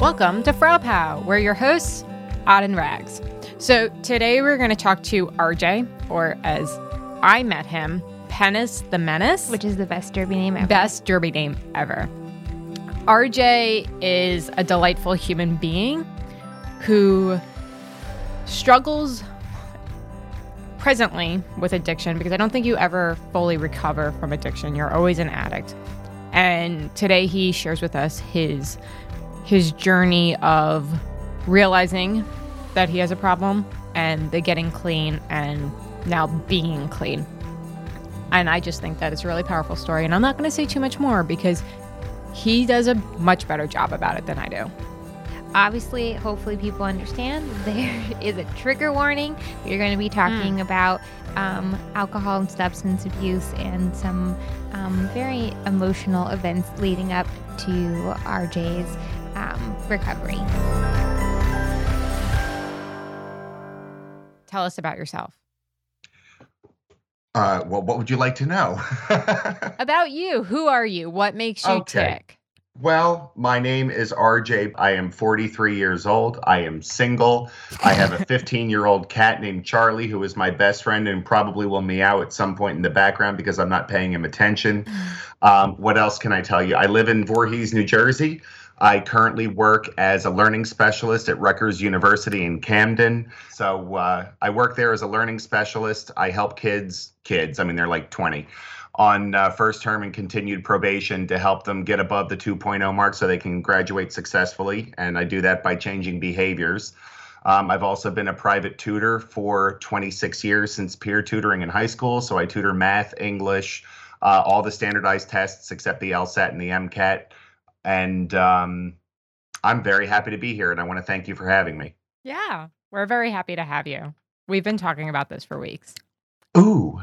Welcome to Frau Pow. We're your hosts, Odd and Rags. So today we're going to talk to RJ, or as I met him, Penis the Menace, which is the best derby name ever. Best derby name ever. RJ is a delightful human being who struggles presently with addiction because I don't think you ever fully recover from addiction. You're always an addict. And today he shares with us his his journey of realizing that he has a problem and the getting clean and now being clean. And I just think that it's a really powerful story. And I'm not going to say too much more because he does a much better job about it than I do. Obviously, hopefully, people understand there is a trigger warning. You're going to be talking mm. about um, alcohol and substance abuse and some um, very emotional events leading up to RJ's um, recovery. Tell us about yourself. Uh, well, what would you like to know? about you. Who are you? What makes you okay. tick? Well, my name is RJ. I am 43 years old. I am single. I have a 15 year old cat named Charlie who is my best friend and probably will meow at some point in the background because I'm not paying him attention. Um, what else can I tell you? I live in Voorhees, New Jersey. I currently work as a learning specialist at Rutgers University in Camden. So uh, I work there as a learning specialist. I help kids, kids, I mean, they're like 20, on uh, first term and continued probation to help them get above the 2.0 mark so they can graduate successfully. And I do that by changing behaviors. Um, I've also been a private tutor for 26 years since peer tutoring in high school. So I tutor math, English, uh, all the standardized tests except the LSAT and the MCAT and um, I'm very happy to be here, and I want to thank you for having me. Yeah, we're very happy to have you. We've been talking about this for weeks. Ooh.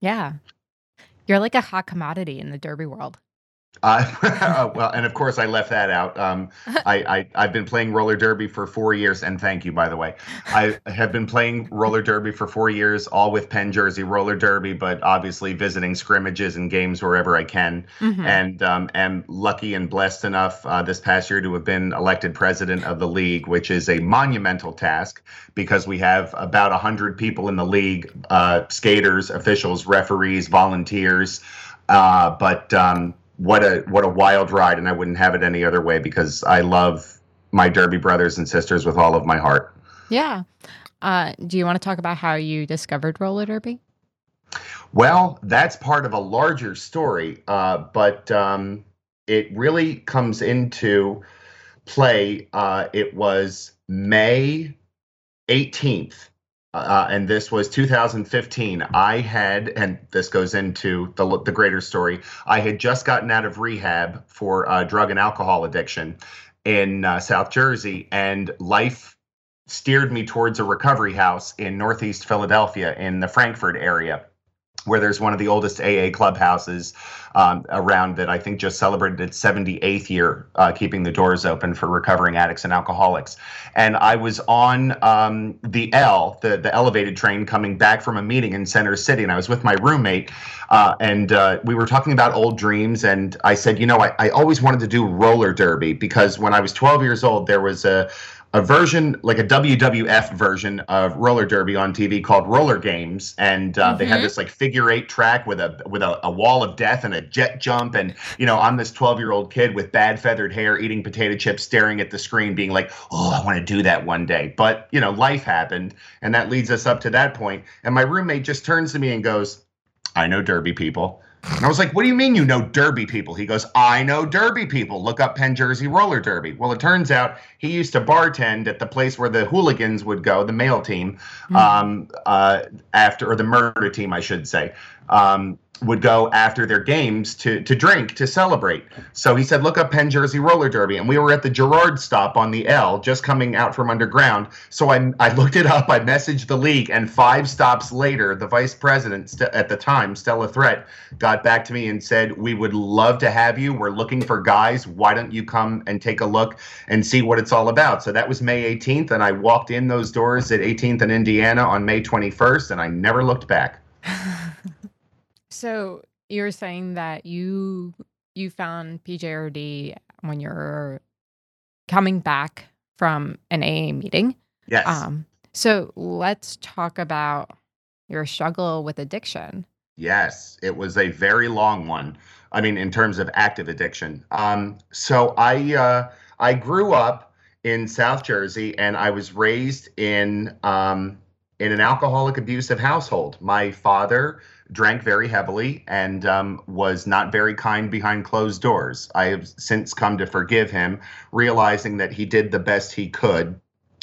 Yeah. You're like a hot commodity in the derby world. Uh, well, and of course, I left that out. Um, I, I have been playing roller derby for four years, and thank you, by the way. I have been playing roller derby for four years, all with Penn Jersey roller derby, but obviously visiting scrimmages and games wherever I can, mm-hmm. and um, am lucky and blessed enough uh, this past year to have been elected president of the league, which is a monumental task because we have about hundred people in the league: uh, skaters, officials, referees, volunteers. Uh, but um, what a what a wild ride, and I wouldn't have it any other way because I love my Derby brothers and sisters with all of my heart. Yeah. Uh, do you want to talk about how you discovered roller derby? Well, that's part of a larger story, uh, but um, it really comes into play. Uh, it was May 18th, uh, and this was 2015. I had, and this goes into the the greater story. I had just gotten out of rehab for uh, drug and alcohol addiction in uh, South Jersey, and life steered me towards a recovery house in Northeast Philadelphia in the Frankford area where there's one of the oldest AA clubhouses um, around that I think just celebrated its 78th year, uh, keeping the doors open for recovering addicts and alcoholics. And I was on um, the L, the, the elevated train, coming back from a meeting in Center City, and I was with my roommate, uh, and uh, we were talking about old dreams. And I said, you know, I, I always wanted to do roller derby because when I was 12 years old, there was a a version like a WWF version of roller derby on TV called Roller Games, and uh, mm-hmm. they had mm-hmm. this like figure eight track with a with a, a, wall of death and a jet jump, and you know I'm this 12 year old kid with bad feathered hair eating potato chips, staring at the screen, being like, oh, I want to do that one day. But you know, life happened, and that leads us up to that point. And my roommate just turns to me and goes, I know derby people. And I was like, what do you mean you know Derby people? He goes, I know Derby people. Look up Penn Jersey Roller Derby. Well, it turns out he used to bartend at the place where the hooligans would go, the male team, mm-hmm. um, uh, after, or the murder team, I should say. Um, would go after their games to to drink to celebrate. So he said, "Look up Penn Jersey Roller Derby," and we were at the Girard stop on the L, just coming out from underground. So I I looked it up. I messaged the league, and five stops later, the vice president at the time, Stella Threat, got back to me and said, "We would love to have you. We're looking for guys. Why don't you come and take a look and see what it's all about?" So that was May 18th, and I walked in those doors at 18th and Indiana on May 21st, and I never looked back. So you're saying that you you found PJRD when you're coming back from an AA meeting. Yes. Um, so let's talk about your struggle with addiction. Yes, it was a very long one. I mean, in terms of active addiction. Um, so I uh, I grew up in South Jersey, and I was raised in um, in an alcoholic abusive household. My father drank very heavily and um, was not very kind behind closed doors. I have since come to forgive him, realizing that he did the best he could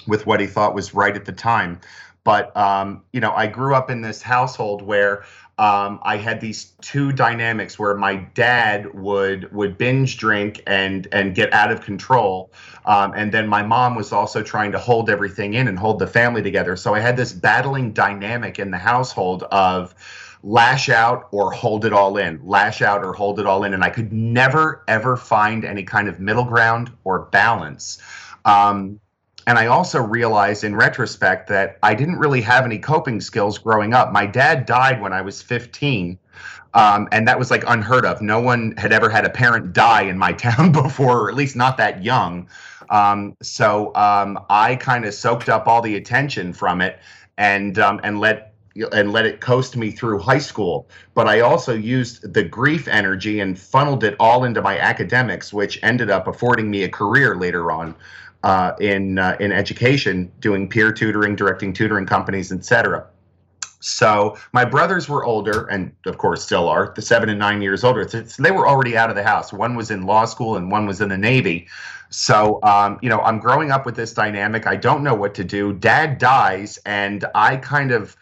with what he thought was right at the time. But um, you know, I grew up in this household where um, I had these two dynamics where my dad would would binge drink and and get out of control, um, and then my mom was also trying to hold everything in and hold the family together. So I had this battling dynamic in the household of lash out or hold it all in, lash out or hold it all in. And I could never, ever find any kind of middle ground or balance. Um, and I also realized in retrospect that I didn't really have any coping skills growing up. My dad died when I was 15. Um, and that was like unheard of. No one had ever had a parent die in my town before, or at least not that young. Um, so um, I kind of soaked up all the attention from it and um, and let and let it coast me through high school. But I also used the grief energy and funneled it all into my academics, which ended up affording me a career later on uh, in uh, in education, doing peer tutoring, directing tutoring companies, etc. So my brothers were older, and of course still are, the seven and nine years older. So they were already out of the house. One was in law school, and one was in the Navy. So, um, you know, I'm growing up with this dynamic. I don't know what to do. Dad dies, and I kind of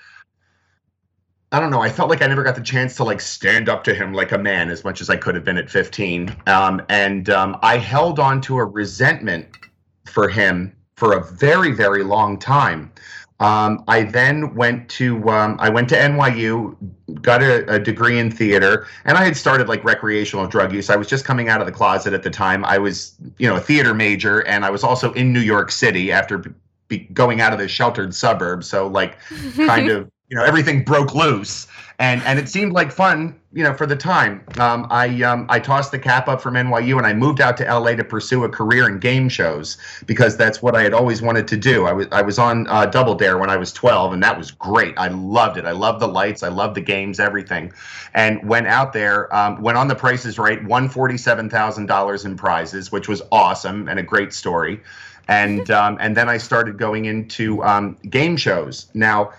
I don't know. I felt like I never got the chance to like stand up to him like a man as much as I could have been at 15. Um, and um, I held on to a resentment for him for a very, very long time. Um, I then went to um, I went to NYU, got a, a, degree in theater, and I had started like recreational drug use. I was just coming out of the closet at the time. I was you know a theater major, and I was also in New York City after be going out of the sheltered suburbs. So like kind of you know everything broke loose. And and it seemed like fun you know for the time. Um, i um, i tossed the cap up from nyu and i moved out to la to pursue a career in game shows because that's what i had always wanted to do. I was i was on uh, double dare when i was 12 and that was great. I loved it. I loved the lights. I loved the games everything. And went out there um, went on the Price Is Right? Won $47000 in prizes which was awesome and a great story. And um, and then i started going into um, game shows. Now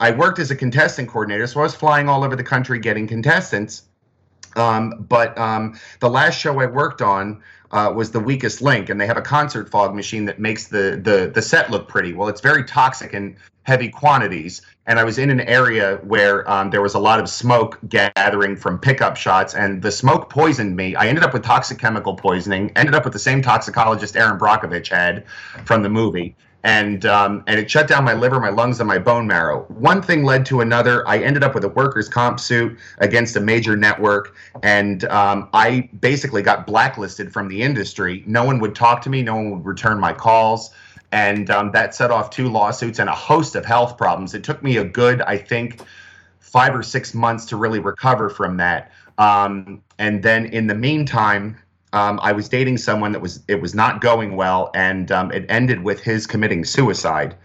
I worked as a contestant coordinator, so I was flying all over the country getting contestants. Um, but um, the last show I worked on uh, was the weakest link, and they have a concert fog machine that makes the the the set look pretty. Well, it's very toxic in heavy quantities, and I was in an area where um, there was a lot of smoke gathering from pickup shots, and the smoke poisoned me. I ended up with toxic chemical poisoning. Ended up with the same toxicologist Erin Brockovich had from the movie and um, and it shut down my liver, my lungs, and my bone marrow. One thing led to another. I ended up with a workers' comp suit against a major network, and um, I basically got blacklisted from the industry. No one would talk to me. No one would return my calls, and um, that set off two lawsuits and a host of health problems. It took me a good, I think, five or six months to really recover from that. Um, and then in the meantime, um, I was dating someone that was it was not going well, and um, it ended with his committing suicide.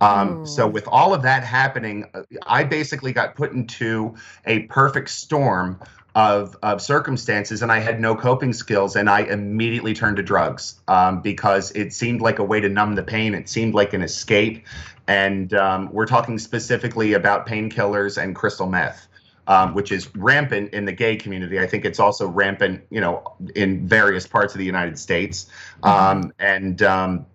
Um, so with all of that happening, uh, I basically got put into a perfect storm of of circumstances, and I had no coping skills, and I immediately turned to drugs um, because it seemed like a way to numb the pain. It seemed like an escape, and um, we're talking specifically about painkillers and crystal meth um, which is rampant in the gay community. I think it's also rampant, you know, in various parts of the United States. Mm-hmm. Um, and um,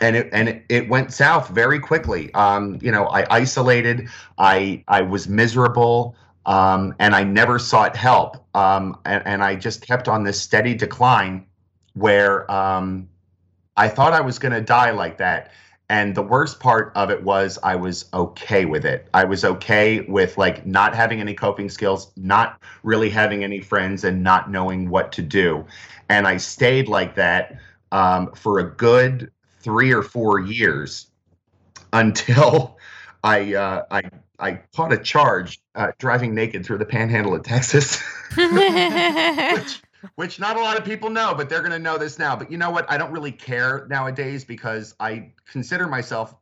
and it and it, went south very quickly. Um, you know, I isolated. I I was miserable. Um, and I never sought help. Um, and, and, I just kept on this steady decline where um, I thought I was going to die like that. And the worst part of it was I was okay with it. I was okay with like not having any coping skills, not really having any friends, and not knowing what to do. And I stayed like that um, for a good three or four years until I uh, I I caught a charge uh, driving naked through the Panhandle of Texas, which which not a lot of people know, but they're going to know this now. But you know what? I don't really care nowadays because I consider myself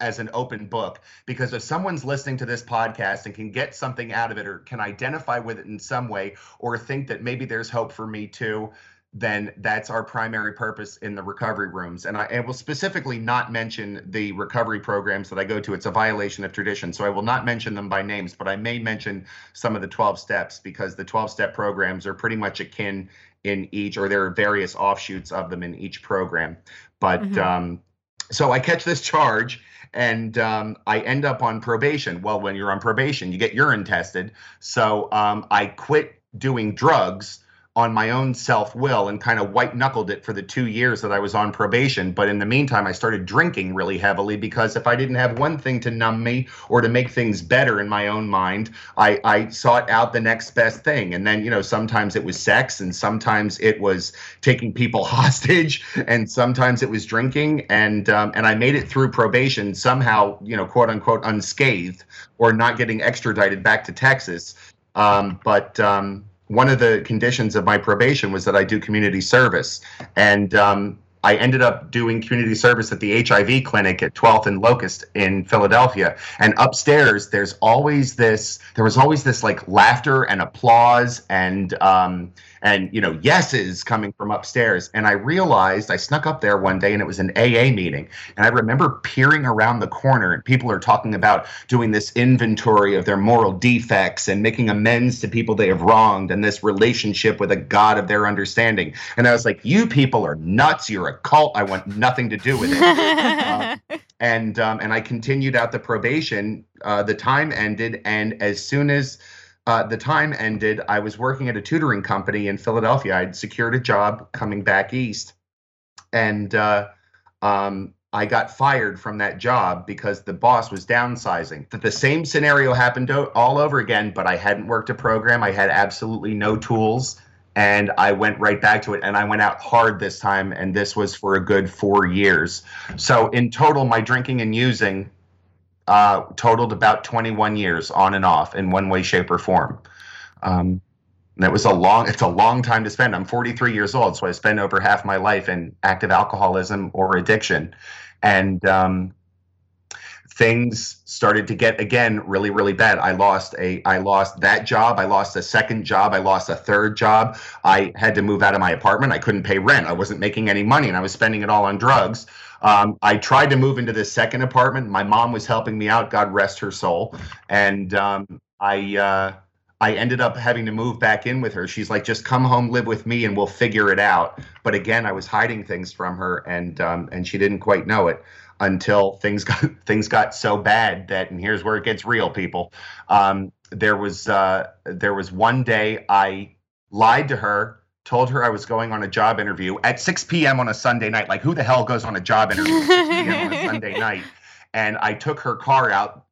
as an open book because if someone's listening to this podcast and can get something out of it or can identify with it in some way or think that maybe there's hope for me too then that's our primary purpose in the recovery rooms. And I, I, will specifically not mention the recovery programs that I go to. It's a violation of tradition. So I will not mention them by names, but I may mention some of the 12 steps because the 12 step programs are pretty much akin in each, or there are various offshoots of them in each program. But mm-hmm. um, so I catch this charge and um, I end up on probation. Well, when you're on probation, you get urine tested. So um, I quit doing drugs on my own self will and kind of white knuckled it for the two years that I was on probation. But in the meantime, I started drinking really heavily because if I didn't have one thing to numb me or to make things better in my own mind, I, I sought out the next best thing. And then, you know, sometimes it was sex and sometimes it was taking people hostage and sometimes it was drinking. And, um, and I made it through probation somehow, you know, quote unquote, unscathed or not getting extradited back to Texas. Um, but, um, one of the conditions of my probation was that I do community service. And um, I ended up doing community service at the HIV clinic at 12th and Locust in Philadelphia. And upstairs, there's always this, there was always this like laughter and applause and, um, and, you know, yeses coming from upstairs. And I realized I snuck up there one day and it was an AA meeting. And I remember peering around the corner and people are talking about doing this inventory of their moral defects and making amends to people they have wronged and this relationship with a God of their understanding. And I was like, you people are nuts. You're a cult. I want nothing to do with it. um, and um, and I continued out the probation. Uh, the time ended, and as soon as uh, the time ended, I was working at a tutoring company in Philadelphia. I'd secured a job coming back east, and uh, um, I got fired from that job because the boss was downsizing. That the same scenario happened all over again, but I hadn't worked a program. I had absolutely no tools and I went right back to it and I went out hard this time and this was for a good 4 years. So in total my drinking and using uh, totaled about 21 years on and off in one way shape or form. Um, that was a long it's a long time to spend. I'm 43 years old so I spent over half my life in active alcoholism or addiction. And um, things started to get again really really bad. I lost a i lost that job. I lost a second job. I lost a third job. I had to move out of my apartment. I couldn't pay rent. I wasn't making any money and i was spending it all on drugs um, i tried to move into this second apartment my mom was helping me out god rest her soul and um, i uh, I ended up having to move back in with her. She's like, just come home, live with me, and we'll figure it out. But again, I was hiding things from her, and um, and she didn't quite know it until things got things got so bad that and here's where it gets real people um, there was uh, there was one day i lied to her told her i was going on a job interview at 6 p.m on a sunday night. Like who the hell goes on a job interview at 6 p.m on a sunday night? And i took her car out.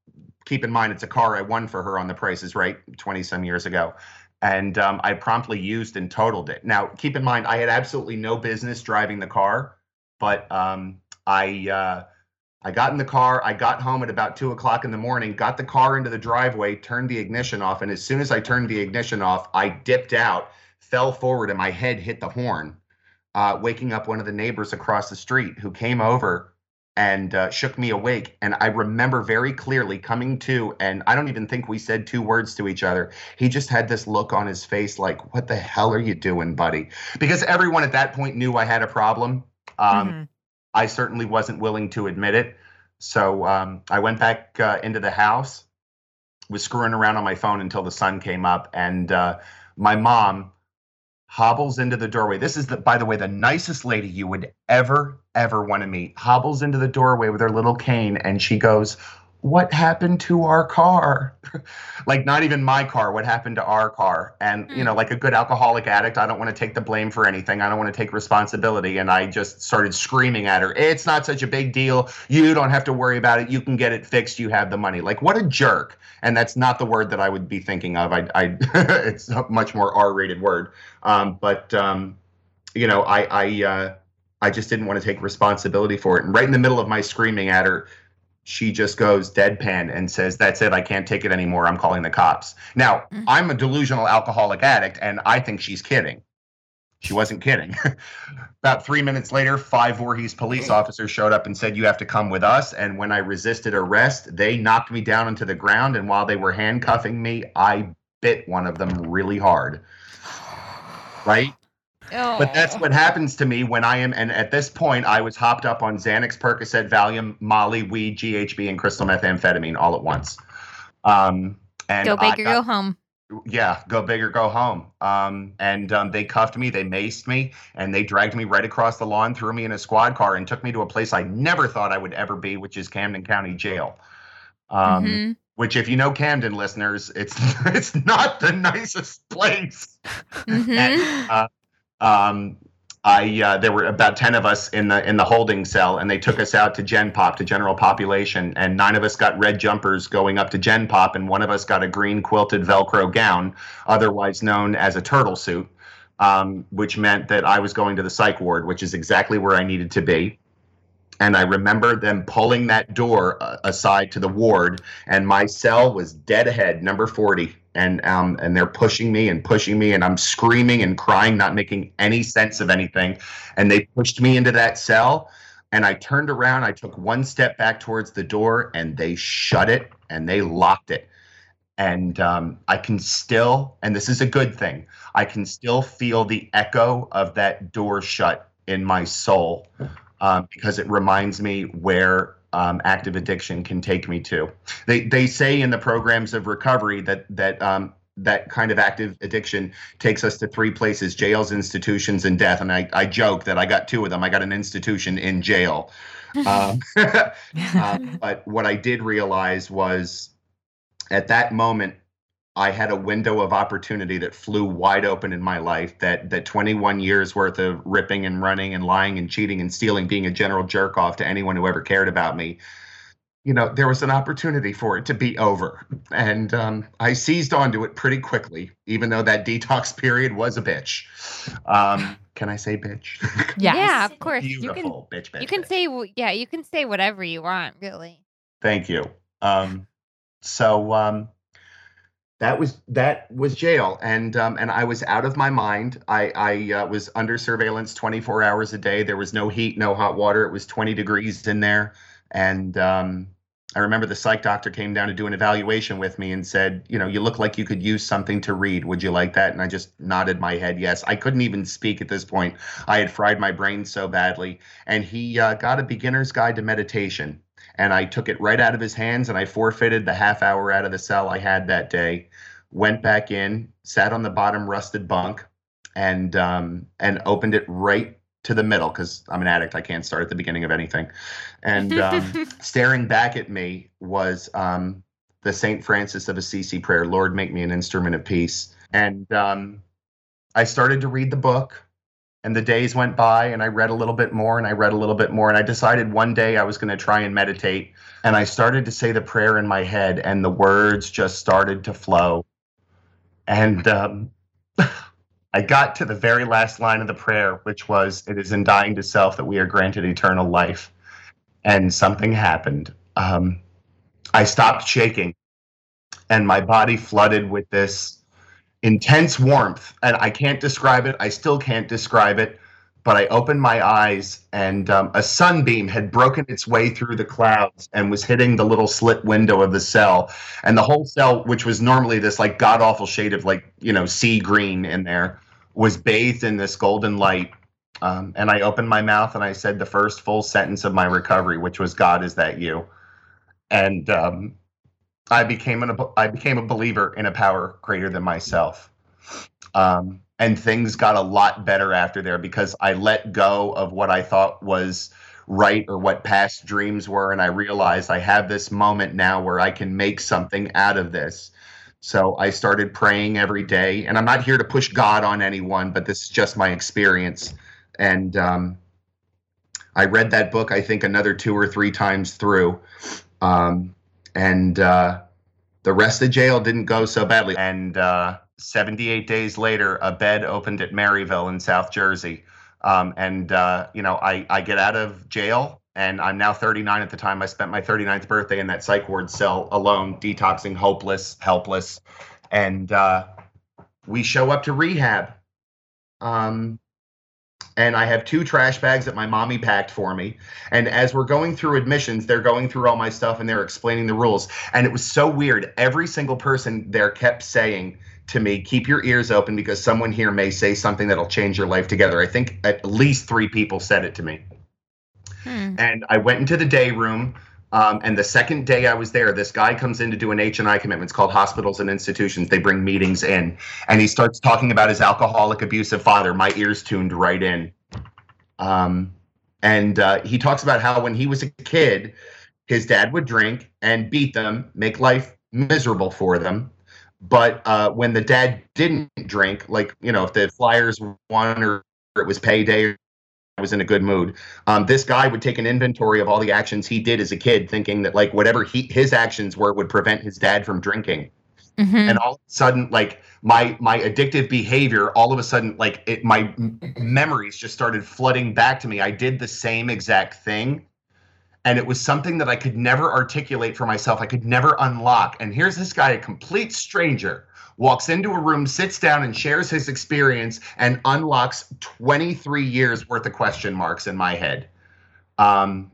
Keep in mind it's a car i won for her on the Price Is Right? 20 some years ago. And um, i promptly used and totaled it. Now keep in mind i had absolutely no business driving the car but um, i uh, I got in the car. I got home at about two o'clock in the morning, got the car into the driveway, turned the ignition off. And as soon as I turned the ignition off, I dipped out, fell forward, and my head hit the horn, uh, waking up one of the neighbors across the street who came over and uh, shook me awake. And I remember very clearly coming to, and I don't even think we said two words to each other. He just had this look on his face like, What the hell are you doing, buddy? Because everyone at that point knew I had a problem. Um, mm-hmm I certainly wasn't willing to admit it. So um, I went back uh, into the house, was screwing around on my phone until the sun came up, and uh, my mom hobbles into the doorway. This is the, by the way, the nicest lady you would ever, ever want to meet. Hobbles into the doorway with her little cane, and she goes, what happened to our car? like, not even my car, what happened to our car? And, you know, like a good alcoholic addict, I don't want to take the blame for anything. I don't want to take responsibility. And I just started screaming at her, It's not such a big deal. You don't have to worry about it. You can get it fixed. You have the money. Like, what a jerk. And that's not the word that I would be thinking of. I, I it's a much more R rated word. Um, but, um, you know, I, I, uh, I just didn't want to take responsibility for it. And right in the middle of my screaming at her, she just goes deadpan and says, That's it. I can't take it anymore. I'm calling the cops. Now, mm-hmm. I'm a delusional alcoholic addict, and I think she's kidding. She wasn't kidding. About three minutes later, five Voorhees police officers showed up and said, You have to come with us. And when I resisted arrest, they knocked me down into the ground. And while they were handcuffing me, I bit one of them really hard. Right? But that's what happens to me when I am, and at this point, I was hopped up on Xanax, Percocet, Valium, Molly, weed, GHB, and crystal methamphetamine all at once. Um, and go big or go home. Yeah, go big or go home. Um, and um, they cuffed me, they maced me, and they dragged me right across the lawn, threw me in a squad car, and took me to a place I never thought I would ever be, which is Camden County Jail. Um, mm-hmm. Which, if you know Camden listeners, it's it's not the nicest place. Mm-hmm. And, uh, um, I uh, there were about ten of us in the in the holding cell, and they took us out to Gen Pop to general population, and nine of us got red jumpers going up to Gen Pop, and one of us got a green quilted Velcro gown, otherwise known as a turtle suit, um, which meant that I was going to the psych ward, which is exactly where I needed to be. And I remember them pulling that door uh, aside to the ward, and my cell was dead ahead, number forty and um, and they're pushing me and pushing me and I'm screaming and crying, not making any sense of anything. And they pushed me into that cell. And I turned around, I took one step back towards the door, and they shut it and they locked it. And um, I can still, and this is a good thing, I can still feel the echo of that door shut in my soul um, because it reminds me where um, active addiction can take me to. They they say in the programs of recovery that that um, that kind of active addiction takes us to three places: jails, institutions, and death. And I I joke that I got two of them. I got an institution in jail. um, uh, but what I did realize was at that moment I had a window of opportunity that flew wide open in my life. That that 21 years worth of ripping and running and lying and cheating and stealing, being a general jerk off to anyone who ever cared about me. You know, there was an opportunity for it to be over, and um, I seized onto it pretty quickly. Even though that detox period was a bitch. Um, can I say bitch? Yes. Yeah, of course. Beautiful you can, bitch, bitch. You can bitch. say yeah, you can say whatever you want, really. Thank you. Um, so um, that was that was jail and um, and I was out of my mind. I I uh, was under surveillance 24 hours a day. There was no heat, no hot water. It was 20 degrees in there, and um, I remember the psych doctor came down to do an evaluation with me and said, you know, you look like you could use something to read. Would you like that? And I just nodded my head yes. I couldn't even speak at this point. I had fried my brain so badly, and he uh, got a beginner's guide to meditation and I took it right out of his hands and I forfeited the half hour out of the cell I had that day. Went back in, sat on the bottom rusted bunk, and um, and opened it right to the middle because I'm an addict. I can't start at the beginning of anything. And um, staring back at me was um, the Saint Francis of Assisi prayer, "Lord, make me an instrument of peace." And um, I started to read the book and the days went by and i read a little bit more and i read a little bit more and i decided one day i was going to try and meditate and i started to say the prayer in my head and the words just started to flow. And um, i got to the very last line of the prayer which was it is in dying to self that we are granted eternal life. And something happened. Um, i stopped shaking and my body flooded with this intense warmth and i can't describe it. I still can't describe it but i opened my eyes and um, a sunbeam had broken its way through the clouds and was hitting the little slit window of the cell. And the whole cell which was normally this like god awful shade of like you know sea green in there was bathed in this golden light. Um, and i opened my mouth and i said the first full sentence of my recovery which was god is that you? And um, I became an I became a believer in a power greater than myself. Um, and things got a lot better after there because I let go of what I thought was right or what past dreams were. And I realized I have this moment now where I can make something out of this. So I started praying every day. And I'm not here to push God on anyone, but this is just my experience. And um, I read that book, I think, another two or three times through. Um, and uh, the rest of jail didn't go so badly. And uh, 78 days later, a bed opened at Maryville in South Jersey. Um, and, uh, you know, I, I get out of jail and I'm now 39 at the time. I spent my 39th birthday in that psych ward cell alone, detoxing, hopeless, helpless. And uh, we show up to rehab. Um, and I have two trash bags that my mommy packed for me. And as we're going through admissions, they're going through all my stuff and they're explaining the rules. And it was so weird. Every single person there kept saying to me, keep your ears open because someone here may say something that'll change your life together. I think at least three people said it to me. Hmm. And I went into the day room. Um, and the second day I was there, this guy comes in to do an H and I commitment. It's called hospitals and institutions. They bring meetings in, and he starts talking about his alcoholic, abusive father. My ears tuned right in. Um, and uh, he talks about how when he was a kid, his dad would drink and beat them, make life miserable for them. But uh, when the dad didn't drink, like you know, if the Flyers won or it was payday was in a good mood. Um, this guy would take an inventory of all the actions he did as a kid, thinking that like whatever he his actions were would prevent his dad from drinking. Mm-hmm. And all of a sudden, like my my addictive behavior, all of a sudden, like it, my memories just started flooding back to me. I did the same exact thing, and it was something that I could never articulate for myself. I could never unlock. And here's this guy, a complete stranger, walks into a room, sits down, and shares his experience and unlocks 23 years worth of question marks in my head. Um,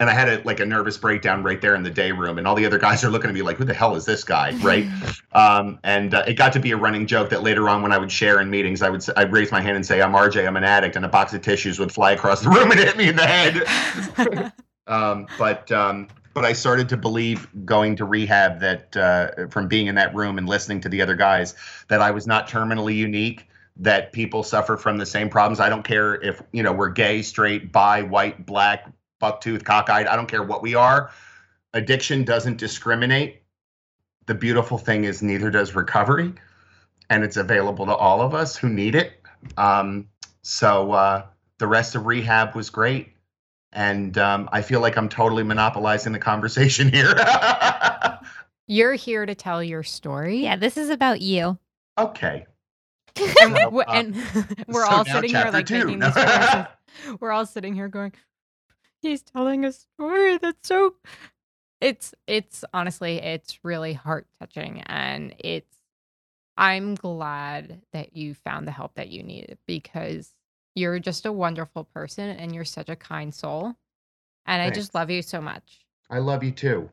and I had a like a nervous breakdown right there in the day room, and all the other guys are looking at me like, "Who the hell is this guy?" Right? um, and uh, it got to be a running joke that later on, when I would share in meetings, I would I'd raise my hand and say, "I'm RJ, I'm an addict," and a box of tissues would fly across the room and hit me in the head. um, but um, but I started to believe going to rehab that uh, from being in that room and listening to the other guys that I was not terminally unique. That people suffer from the same problems. I don't care if you know we're gay, straight, bi, white, black, bucktooth, cockeyed. I don't care what we are. Addiction doesn't discriminate. The beautiful thing is neither does recovery, and it's available to all of us who need it. Um, so uh, the rest of rehab was great and um, I feel like I'm totally monopolizing the conversation here. You're here to tell your story. Yeah, this is about you. Okay. and, so, uh, and we're so all sitting here like two. making this. we're all sitting here going, "He's telling a story that's so." It's it's honestly it's really heart touching, and it's. I'm glad that you found the help that you needed because you're just a wonderful person and you're such a kind soul. And I just love you so much. I love you too.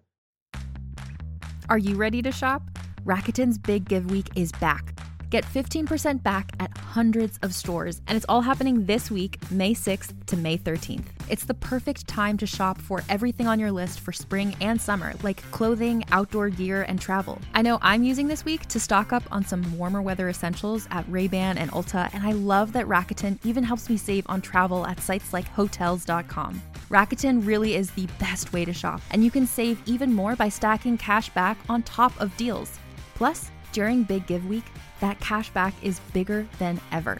Are you ready to shop? Rakuten's Big Give Week is back. Get 15% back at hundreds of stores, and it's all happening this week, May 6th to May 13th. It's the perfect time to shop for everything on your list for spring and summer, like clothing, outdoor gear, and travel. I know I'm using this week to stock up on some warmer weather essentials at Ray-Ban and Ulta, and I love that Rakuten even helps me save on travel at sites like Hotels.com. Rakuten really is the best way to shop, and you can save even more by stacking cash back on top of deals. Plus, during Big Give Week, that cash back is bigger than ever.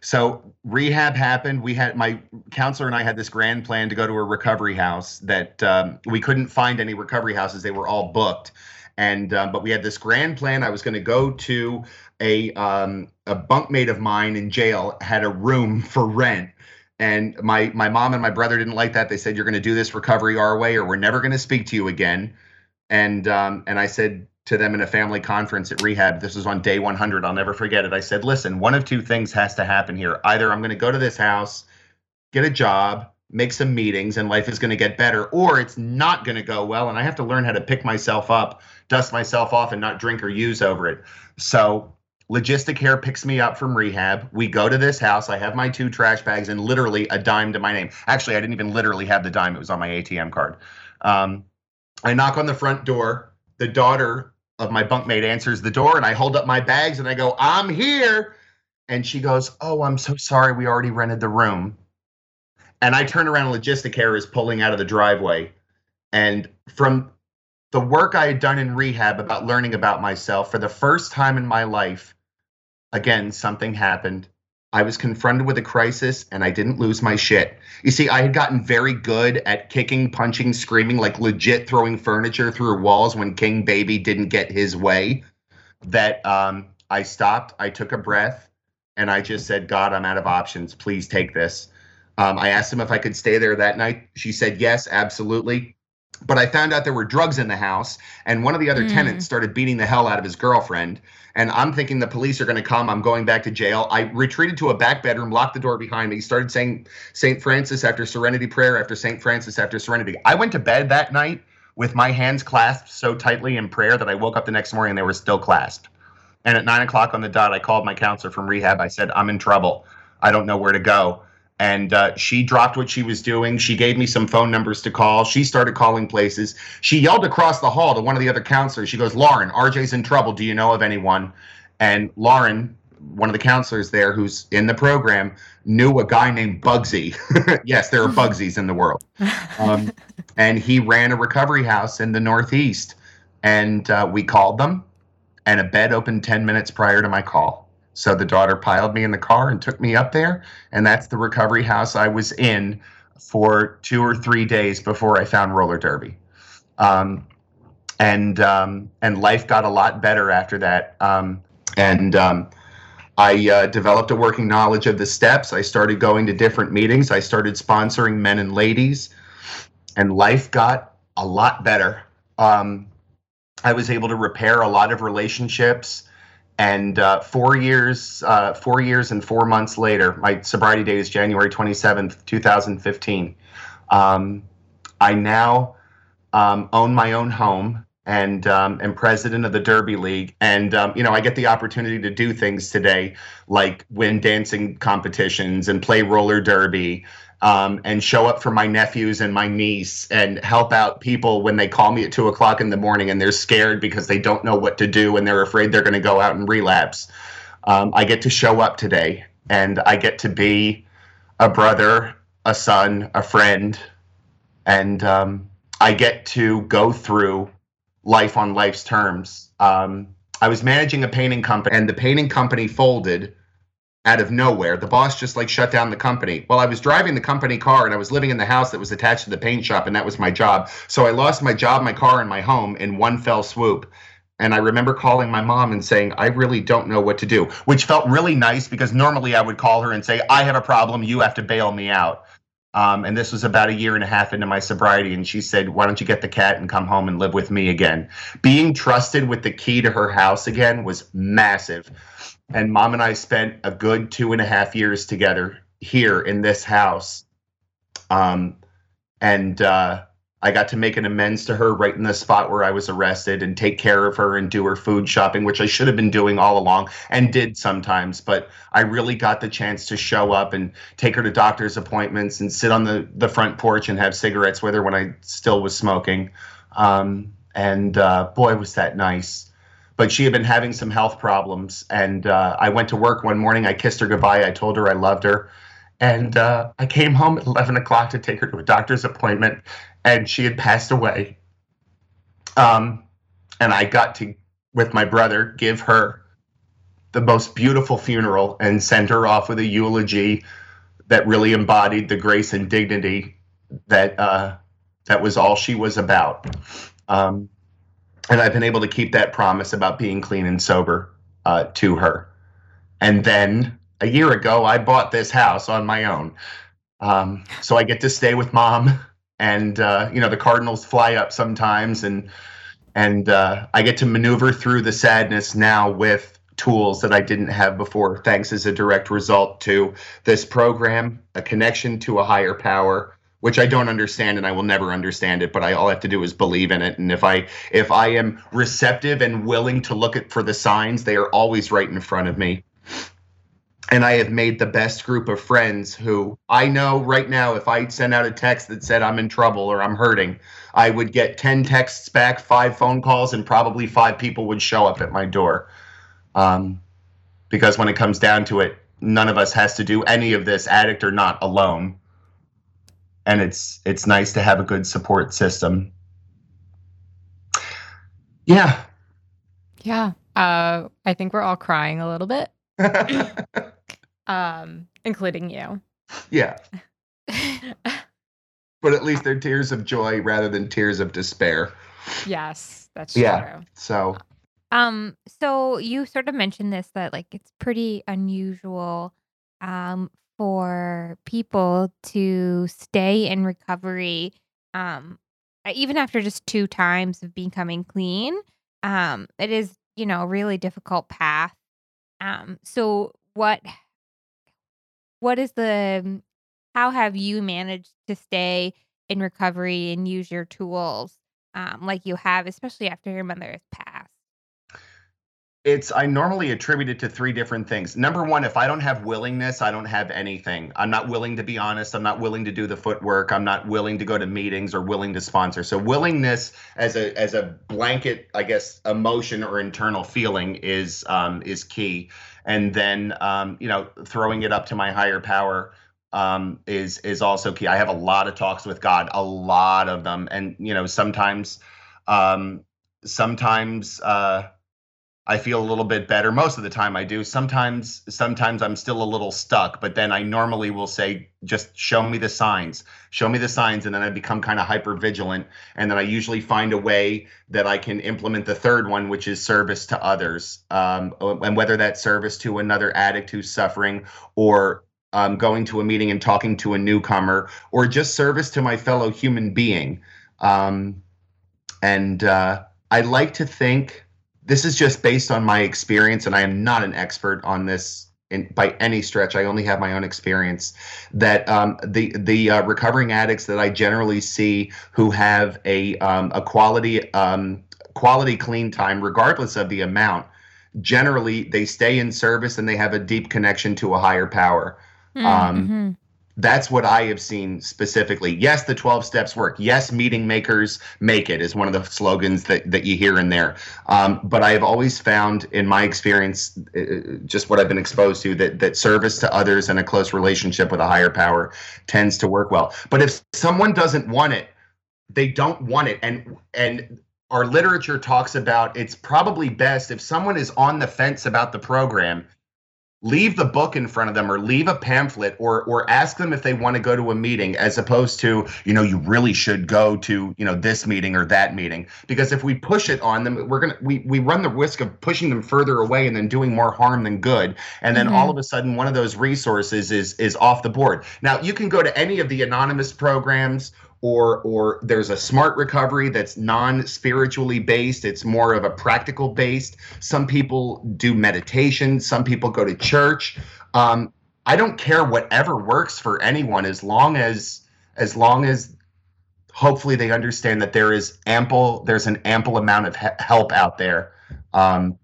so rehab happened. We had my counselor and i had this grand plan to go to a recovery house that um, we couldn't find any recovery houses. They were all booked. And um, but we had this grand plan. I was going to go to a um, a bunkmate of mine in jail had a room for rent. And my my mom and my brother didn't like that. They said you're going to do this recovery our way or we're never going to speak to you again. And um, and i said to them in a family conference at rehab. This was on day 100. I'll never forget it. I said, listen, one of two things has to happen here. Either I'm going to go to this house, get a job, make some meetings, and life is going to get better, or it's not going to go well, and I have to learn how to pick myself up, dust myself off, and not drink or use over it. So, Logisticare picks me up from rehab. We go to this house. I have my two trash bags and literally a dime to my name. Actually, I didn't even literally have the dime, it was on my ATM card. Um, I knock on the front door. The daughter of my bunkmate answers the door, and I hold up my bags and I go, I'm here. And she goes, Oh, I'm so sorry. We already rented the room. And I turn around, logistic Logisticare is pulling out of the driveway. And from the work I had done in rehab about learning about myself, for the first time in my life, again, something happened. I was confronted with a crisis and I didn't lose my shit. You see, I had gotten very good at kicking, punching, screaming, like legit throwing furniture through walls when King Baby didn't get his way. That um, I stopped, I took a breath, and I just said, God, I'm out of options. Please take this. Um, I asked him if I could stay there that night. She said, yes, absolutely. But I found out there were drugs in the house, and one of the other mm. tenants started beating the hell out of his girlfriend. And I'm thinking the police are going to come. I'm going back to jail. I retreated to a back bedroom, locked the door behind me, started saying St. Francis after Serenity prayer after St. Francis after Serenity. I went to bed that night with my hands clasped so tightly in prayer that I woke up the next morning and they were still clasped. And at nine o'clock on the dot, I called my counselor from rehab. I said, I'm in trouble. I don't know where to go. And uh, she dropped what she was doing. She gave me some phone numbers to call. She started calling places. She yelled across the hall to one of the other counselors. She goes, Lauren, RJ's in trouble. Do you know of anyone? And Lauren, one of the counselors there who's in the program, knew a guy named Bugsy. yes, there are Bugsies in the world. Um, and he ran a recovery house in the Northeast. And uh, we called them and a bed opened 10 minutes prior to my call. So the daughter piled me in the car and took me up there. And that's the recovery house I was in for two or three days before I found roller derby. Um, and um, and life got a lot better after that. Um, and um, I uh, developed a working knowledge of the steps. I started going to different meetings. I started sponsoring men and ladies, and life got a lot better. Um, I was able to repair a lot of relationships. And uh, four years, uh, four years and four months later, my sobriety date is January 27th, 2015. Um, I now um, own my own home and um, am president of the Derby League. And um, you know, I get the opportunity to do things today, like win dancing competitions and play roller derby um, and show up for my nephews and my niece and help out people when they call me at two o'clock in the morning and they're scared because they don't know what to do and they're afraid they're going to go out and relapse. Um, I get to show up today and I get to be a brother, a son, a friend, and um, I get to go through life on life's terms. Um, I was managing a painting company and the painting company folded out of nowhere. The boss just like shut down the company. Well, I was driving the company car and I was living in the house that was attached to the paint shop, and that was my job. So I lost my job, my car, and my home in one fell swoop. And I remember calling my mom and saying, I really don't know what to do, which felt really nice because normally I would call her and say, I have a problem. You have to bail me out. Um, and this was about a year and a half into my sobriety. And she said, Why don't you get the cat and come home and live with me again? Being trusted with the key to her house again was massive and mom and I spent a good two and a half years together here in this house. Um, and uh, I got to make an amends to her right in the spot where I was arrested and take care of her and do her food shopping, which I should have been doing all along and did sometimes. But I really got the chance to show up and take her to doctor's appointments and sit on the, the front porch and have cigarettes with her when I still was smoking. Um, and uh, boy, was that nice but she had been having some health problems. And uh, I went to work one morning. I kissed her goodbye. I told her I loved her. And uh, I came home at 11 o'clock to take her to a doctor's appointment, and she had passed away. Um, and I got to, with my brother, give her the most beautiful funeral and send her off with a eulogy that really embodied the grace and dignity that uh, that was all she was about. Um, and I've been able to keep that promise about being clean and sober uh, to her. And then a year ago, I bought this house on my own, um, so I get to stay with mom. And uh, you know, the Cardinals fly up sometimes, and and uh, I get to maneuver through the sadness now with tools that I didn't have before, thanks as a direct result to this program, a connection to a higher power, which I don't understand and I will never understand it, but I all I have to do is believe in it. And if I if I am receptive and willing to look at for the signs, they are always right in front of me. And I have made the best group of friends who I know right now if I send out a text that said I'm in trouble or I'm hurting, I would get 10 texts back, five phone calls, and probably five people would show up at my door. Um, because when it comes down to it, none of us has to do any of this, addict or not, alone and it's it's nice to have a good support system. Yeah. Yeah. Uh, I think we're all crying a little bit, um, including you. Yeah. but at least they're tears of joy rather than tears of despair. Yes, that's yeah. true. So. Um. So you sort of mentioned this that like it's pretty unusual, um, for people to stay in recovery um even after just two times of becoming clean um it is you know a really difficult path. Um so what what is the how have you managed to stay in recovery and use your tools um like you have especially after your mother has passed it's i normally attribute it to three different things. Number one if i don't have willingness i don't have anything. I'm not willing to be honest. I'm not willing to do the footwork. I'm not willing to go to meetings or willing to sponsor. So willingness as a as a blanket i guess emotion or internal feeling is um, is key. And then um, you know throwing it up to my higher power um, is is also key. I have a lot of talks with god a lot of them. And you know sometimes um, sometimes uh, I feel a little bit better. Most of the time I do. Sometimes sometimes I'm still a little stuck, but then I normally will say just show me the signs. Show me the signs and then I become kind of hyper vigilant and then I usually find a way that I can implement the third one which is service to others. Um, and whether that's service to another addict who's suffering or um, going to a meeting and talking to a newcomer or just service to my fellow human being. Um, and uh, I like to think this is just based on my experience, and I am not an expert on this in, by any stretch. I only have my own experience. That um, the the uh, recovering addicts that I generally see who have a um, a quality um, quality clean time, regardless of the amount, generally they stay in service and they have a deep connection to a higher power. Mm-hmm. That's what I have seen specifically. Yes, the 12 steps work. Yes, meeting makers make it is one of the slogans that, that you hear in there. Um, but I have always found, in my experience, uh, just what I've been exposed to, that, that service to others and a close relationship with a higher power tends to work well. But if someone doesn't want it, they don't want it. And, and, our literature talks about it's probably best if someone is on the fence about the program leave the book in front of them or leave a pamphlet or or ask them if they want to go to a meeting as opposed to you know you really should go to you know this meeting or that meeting. Because if we push it on them we're going to we we run the risk of pushing them further away and then doing more harm than good. And then mm-hmm. all of a sudden one of those resources is is off the board. Now you can go to any of the anonymous programs or or there's a smart recovery that's non-spiritually based it's more of a practical based. Some people do meditation some people go to church. Um, i don't care whatever works for anyone as long as as long as hopefully they understand that there is ample there's an ample amount of he- help out there. Um,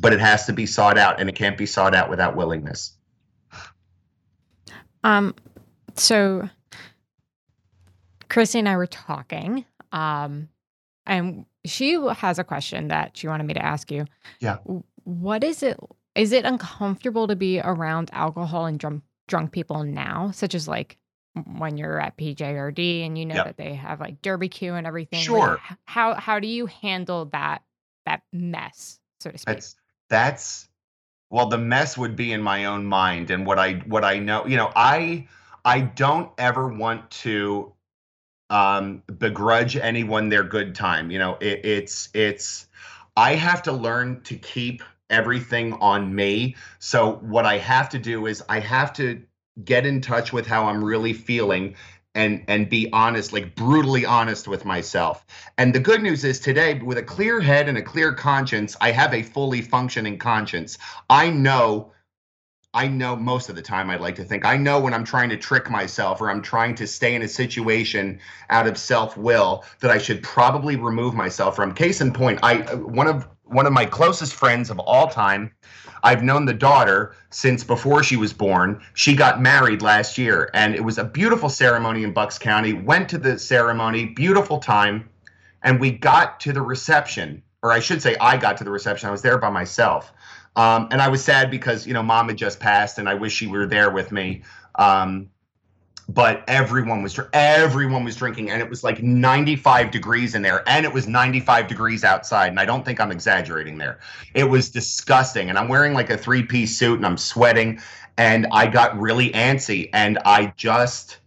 but it has to be sought out and it can't be sought out without willingness. Um so Christy and I were talking, um, and she has a question that she wanted me to ask you. Yeah. What is it? Is it uncomfortable to be around alcohol and drunk drunk people now, such as like when you're at PJRD and you know yep. that they have like Derby Q and everything? Sure. Like, how how do you handle that that mess, so to speak? That's that's well, the mess would be in my own mind and what I what I know. You know, I I don't ever want to um, begrudge anyone their good time. You know, it, it's it's I have to learn to keep everything on me. So what I have to do is I have to get in touch with how I'm really feeling and and be honest like brutally honest with myself and the good news is today with a clear head and a clear conscience i have a fully functioning conscience i know I know most of the time, I'd like to think, I know when I'm trying to trick myself or I'm trying to stay in a situation out of self will that I should probably remove myself from. Case in point, I one of one of my closest friends of all time. I've known the daughter since before she was born. She got married last year, and it was a beautiful ceremony in Bucks County. Went to the ceremony, beautiful time, and we got to the reception, or I should say, I got to the reception. I was there by myself um, and I was sad because you know mom had just passed, and I wish she were there with me. Um, but everyone was everyone was drinking, and it was like 95 degrees in there, and it was 95 degrees outside. And I don't think I'm exaggerating there. It was disgusting, and I'm wearing like a three piece suit, and I'm sweating, and I got really antsy, and I just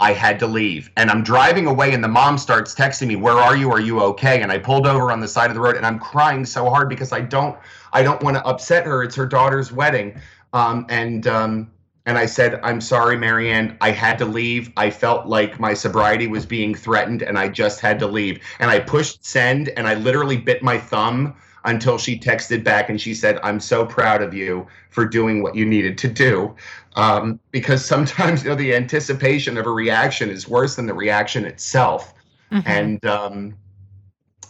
I had to leave. And I'm driving away, and the mom starts texting me, "Where are you? Are you okay?" And I pulled over on the side of the road, and I'm crying so hard because I don't, I don't want to upset her. It's her daughter's wedding, um, and um, and I said, "I'm sorry, Marianne. I had to leave. I felt like my sobriety was being threatened, and I just had to leave." And I pushed send, and I literally bit my thumb until she texted back and she said, I'm so proud of you for doing what you needed to do. Um, because sometimes you know the anticipation of a reaction is worse than the reaction itself. Mm-hmm. And um,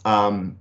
um,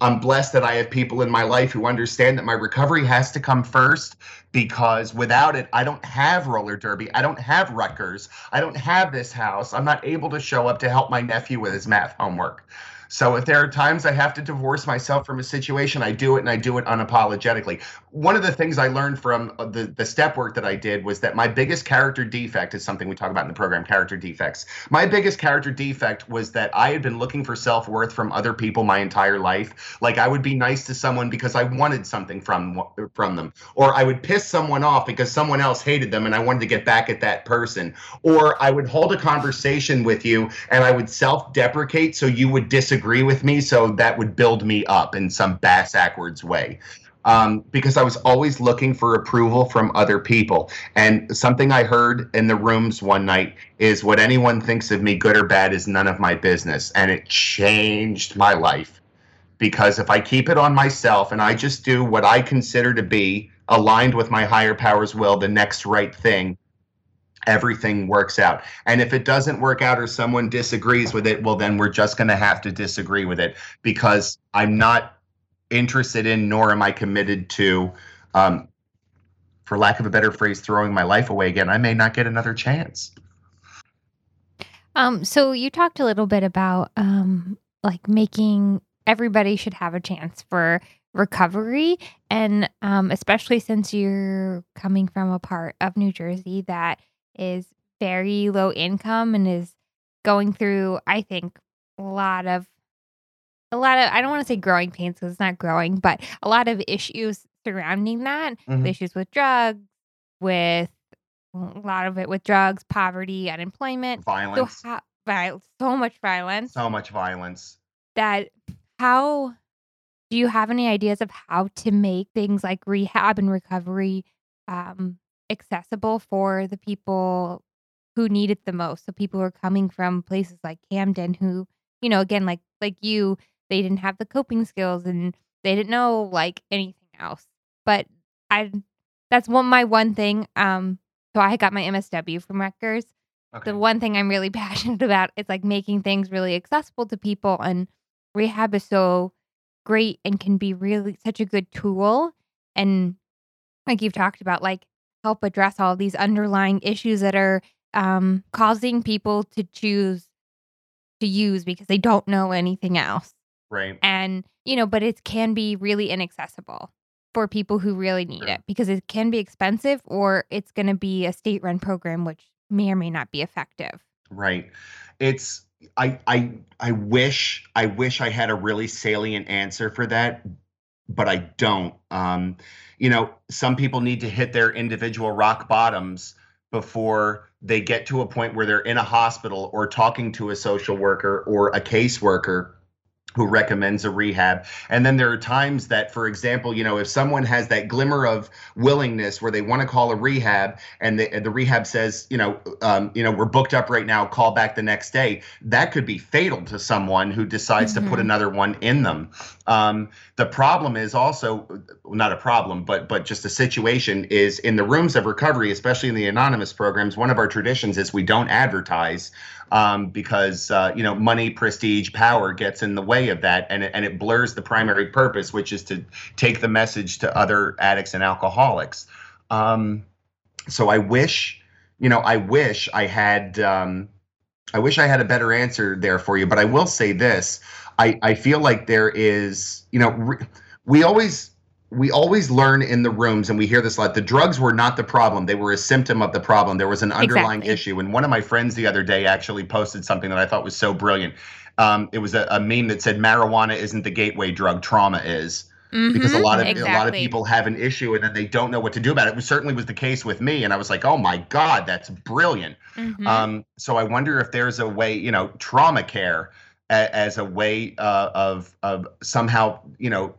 I'm blessed that I have people in my life who understand that my recovery has to come first because without it, I don't have roller derby. I don't have Rutgers. I don't have this house. I'm not able to show up to help my nephew with his math homework. So if there are times I have to divorce myself from a situation, I do it and I do it unapologetically. One of the things I learned from uh, the the step work that I did was that my biggest character defect is something we talk about in the program, character defects. My biggest character defect was that I had been looking for self-worth from other people my entire life. Like I would be nice to someone because I wanted something from from them, or I would piss someone off because someone else hated them and I wanted to get back at that person, or I would hold a conversation with you and I would self-deprecate so you would disagree with me, so that would build me up in some bass backwards way. Um, because I was always looking for approval from other people. And something I heard in the rooms one night is what anyone thinks of me, good or bad, is none of my business. And it changed my life. Because if I keep it on myself and I just do what I consider to be aligned with my higher power's will, the next right thing, everything works out. And if it doesn't work out or someone disagrees with it, well, then we're just going to have to disagree with it because I'm not interested in, nor am I committed to, um, for lack of a better phrase, throwing my life away again. I may not get another chance. Um, so you talked a little bit about um, like making everybody should have a chance for recovery and um, especially since you're coming from a part of new jersey that is very low income and is going through, I think, a lot of a lot of I don't want to say growing pains because it's not growing, but a lot of issues surrounding that. Mm-hmm. Issues with drugs, with a lot of it with drugs, poverty, unemployment, violence. So, how, so much violence. So much violence. That how do you have any ideas of how to make things like rehab and recovery um, accessible for the people who need it the most. So people who are coming from places like Camden who, you know, again like like you, they didn't have the coping skills and they didn't know like anything else. But I that's one my one thing um so I got my MSW from Rutgers. Okay. The one thing I'm really passionate about is like making things really accessible to people and rehab is so great and can be really such a good tool and like you've talked about like help address all these underlying issues that are um, causing people to choose to use because they don't know anything else. Right. And, you know, but it can be really inaccessible for people who really need sure. it because it can be expensive or it's going to be a state run program, which may or may not be effective. Right. It's, I, I, I wish, I wish I had a really salient answer for that, but I don't. Um, you know, some people need to hit their individual rock bottoms before they get to a point where they're in a hospital or talking to a social worker or a caseworker who recommends a rehab. And then there are times that, for example, you know, if someone has that glimmer of willingness where they want to call a rehab and the, the rehab says, you know, um, you know, we're booked up right now, call back the next day, that could be fatal to someone who decides mm-hmm. to put mm-hmm. another one in them. Um, the problem is also not a problem, but but just a situation is in the rooms of recovery, especially in the anonymous programs. One of our traditions is we don't advertise um, because uh, you know money, prestige, power gets in the way of that, and it, and it blurs the primary purpose, which is to take the message to other addicts and alcoholics. Um, so I wish, you know, I wish I had. Um, I wish I had a better answer there for you, but I will say this: I I feel like there is, you know, re- we always we always learn in the rooms and we hear this a lot the drugs were not the problem they were a symptom of the problem there was an underlying exactly. issue and one of my friends the other day actually posted something that i thought was so brilliant um, it was a, a, meme that said marijuana isn't the gateway drug trauma is mm-hmm, because a lot of exactly. a lot of people have an issue and then they don't know what to do about it. It certainly was the case with me, and I was like, "Oh my god, that's brilliant." Mm-hmm. Um, so I wonder if there's a way, you know, trauma care as a way uh, of of somehow you know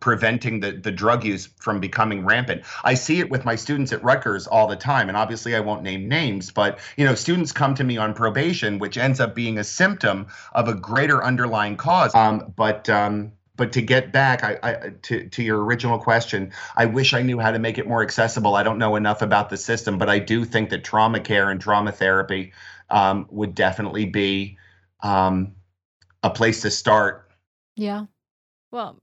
preventing the the drug use from becoming rampant. I see it with my students at Rutgers all the time, and obviously I won't name names, but you know students come to me on probation, which ends up being a symptom of a greater underlying cause. Um, but um, but to get back I, I, to, to your original question i wish i knew how to make it more accessible i don't know enough about the system but i do think that trauma care and trauma therapy um, would definitely be um, a place to start. Yeah. Well,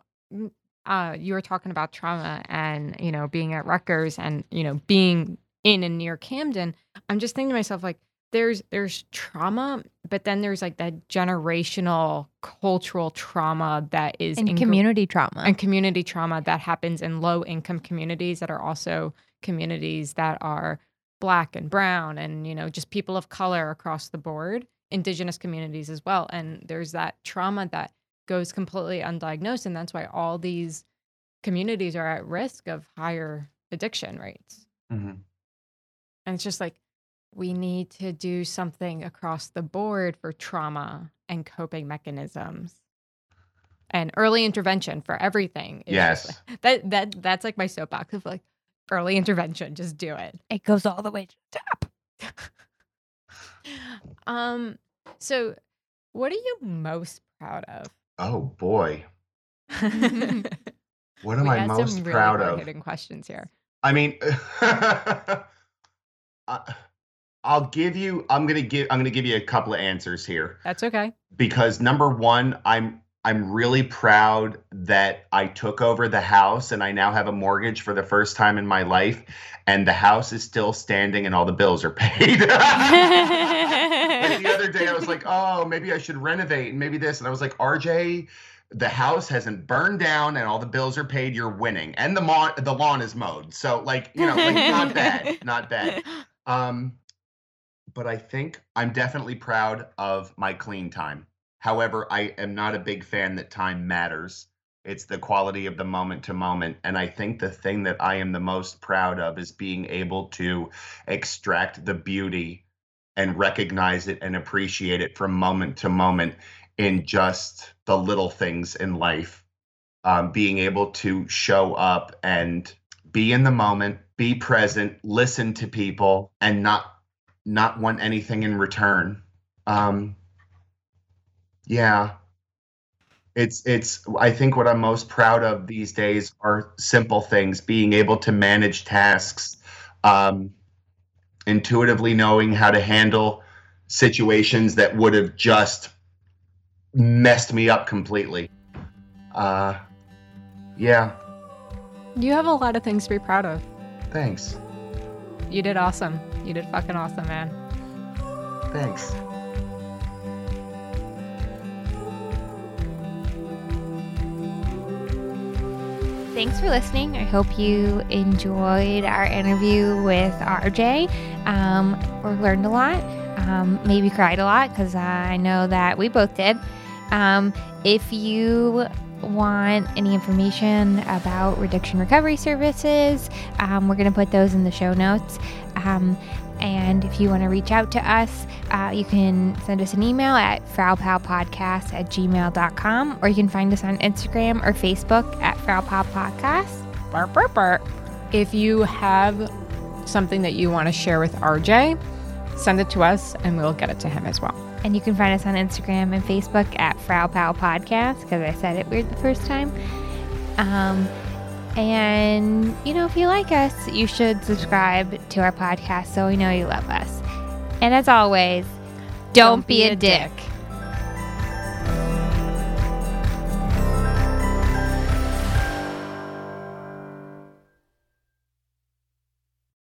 uh, you were talking about trauma and, you know, being at Rutgers and, you know, being in and near Camden. I'm just thinking to myself, like, there's there's trauma, but then there's like that generational cultural trauma that is and community trauma and community trauma that happens in low income communities that are also communities that are black and brown and you know just people of color across the board indigenous communities as well and there's that trauma that goes completely undiagnosed and that's why all these communities are at risk of higher addiction rates. Mm-hmm. and it's just like we need to do something across the board for trauma and coping mechanisms. And early intervention for everything yes. like, that that that's like my soapbox of like early intervention just do it. It goes all the way to the top um so, what are you most proud of? Oh boy. what am I most really proud of? Hitting questions here. I mean, I'll give you. I'm gonna give. I'm gonna give you a couple of answers here. That's okay. Because number one, I'm I'm really proud that I took over the house and I now have a mortgage for the first time in my life, and the house is still standing and all the bills are paid. the other day I was like, oh, maybe I should renovate and maybe this, and I was like, RJ, the house hasn't burned down and all the bills are paid. You're winning, and the lawn the lawn is mowed. So like you know, like not bad, not bad. Um, but I think I'm definitely proud of my clean time. However, I am not a big fan that time matters. It's the quality of the moment to moment. And I think the thing that I am the most proud of is being able to extract the beauty and recognize it and appreciate it from moment to moment in just the little things in life. Um, being able to show up and be in the moment, be present, listen to people, and not not want anything in return. Um, yeah. It's it's I think what I'm most proud of these days are simple things, being able to manage tasks, um, intuitively knowing how to handle situations that would have just messed me up completely. Uh, yeah. You have a lot of things to be proud of. Thanks. You did awesome. You did fucking awesome, man. Thanks. Thanks for listening. I hope you enjoyed our interview with RJ um, or learned a lot. Um, maybe cried a lot because I know that we both did. Um, if you want any information about Reddiction Recovery Services, um, we're going to put those in the show notes. And if you want to reach out to us, uh, you can send us an email at frowpowpodcast at gmail.com or you can find us on Instagram or Facebook at frowpowpodcast. Burp, burp, burp. If you have something that you want to share with RJ, send it to us and we'll get it to him as well. And you can find us on Instagram and Facebook at Frau Pow Podcast because I said it weird the first time. Um, and, you know, if you like us, you should subscribe to our podcast so we know you love us. And as always, don't, be, a dick.